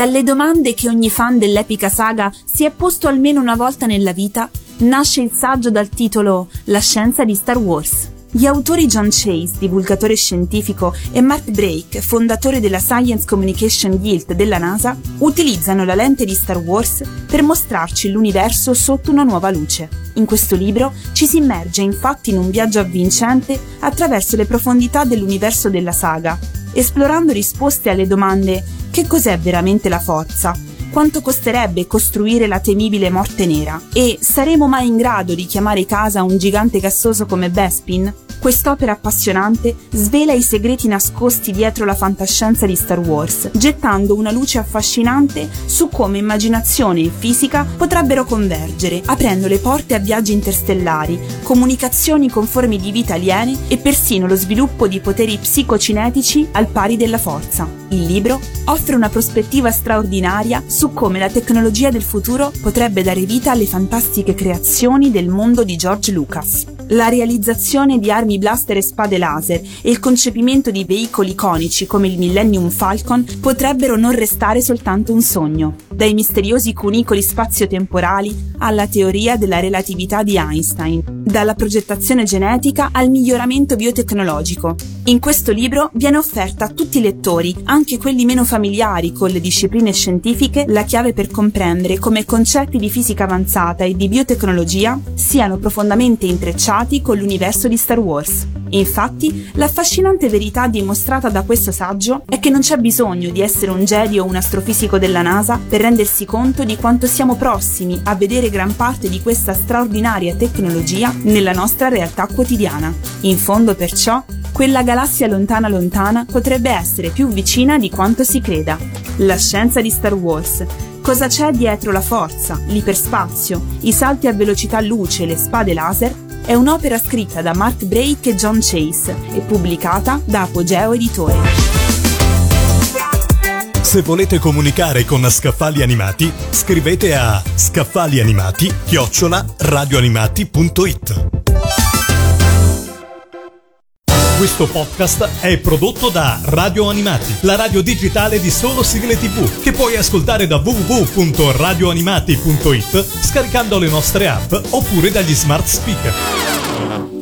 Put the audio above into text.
Dalle domande che ogni fan dell'epica saga si è posto almeno una volta nella vita, nasce il saggio dal titolo La scienza di Star Wars. Gli autori John Chase, divulgatore scientifico, e Mark Drake, fondatore della Science Communication Guild della NASA, utilizzano la lente di Star Wars per mostrarci l'universo sotto una nuova luce. In questo libro ci si immerge infatti in un viaggio avvincente attraverso le profondità dell'universo della saga, esplorando risposte alle domande che cos'è veramente la forza, quanto costerebbe costruire la temibile morte nera e saremo mai in grado di chiamare casa un gigante gassoso come Bespin? Quest'opera appassionante svela i segreti nascosti dietro la fantascienza di Star Wars, gettando una luce affascinante su come immaginazione e fisica potrebbero convergere, aprendo le porte a viaggi interstellari, comunicazioni con forme di vita aliene e persino lo sviluppo di poteri psicocinetici al pari della forza. Il libro offre una prospettiva straordinaria su come la tecnologia del futuro potrebbe dare vita alle fantastiche creazioni del mondo di George Lucas. La realizzazione di armi blaster e spade laser e il concepimento di veicoli iconici come il Millennium Falcon potrebbero non restare soltanto un sogno, dai misteriosi cunicoli spazio-temporali alla teoria della relatività di Einstein, dalla progettazione genetica al miglioramento biotecnologico. In questo libro viene offerta a tutti i lettori, anche quelli meno familiari con le discipline scientifiche, la chiave per comprendere come concetti di fisica avanzata e di biotecnologia siano profondamente intrecciati con l'universo di Star Wars. Infatti, l'affascinante verità dimostrata da questo saggio è che non c'è bisogno di essere un Jedi o un astrofisico della NASA per rendersi conto di quanto siamo prossimi a vedere gran parte di questa straordinaria tecnologia nella nostra realtà quotidiana. In fondo, perciò, quella galassia lontana lontana potrebbe essere più vicina di quanto si creda. La scienza di Star Wars. Cosa c'è dietro la forza, l'iperspazio, i salti a velocità luce e le spade laser? È un'opera scritta da Mark Drake e John Chase e pubblicata da Apogeo Editore. Se volete comunicare con Scaffali Animati, scrivete a scaffalianimati-radioanimati.it. Questo podcast è prodotto da Radio Animati, la radio digitale di solo sigle tv, che puoi ascoltare da www.radioanimati.it scaricando le nostre app oppure dagli smart speaker.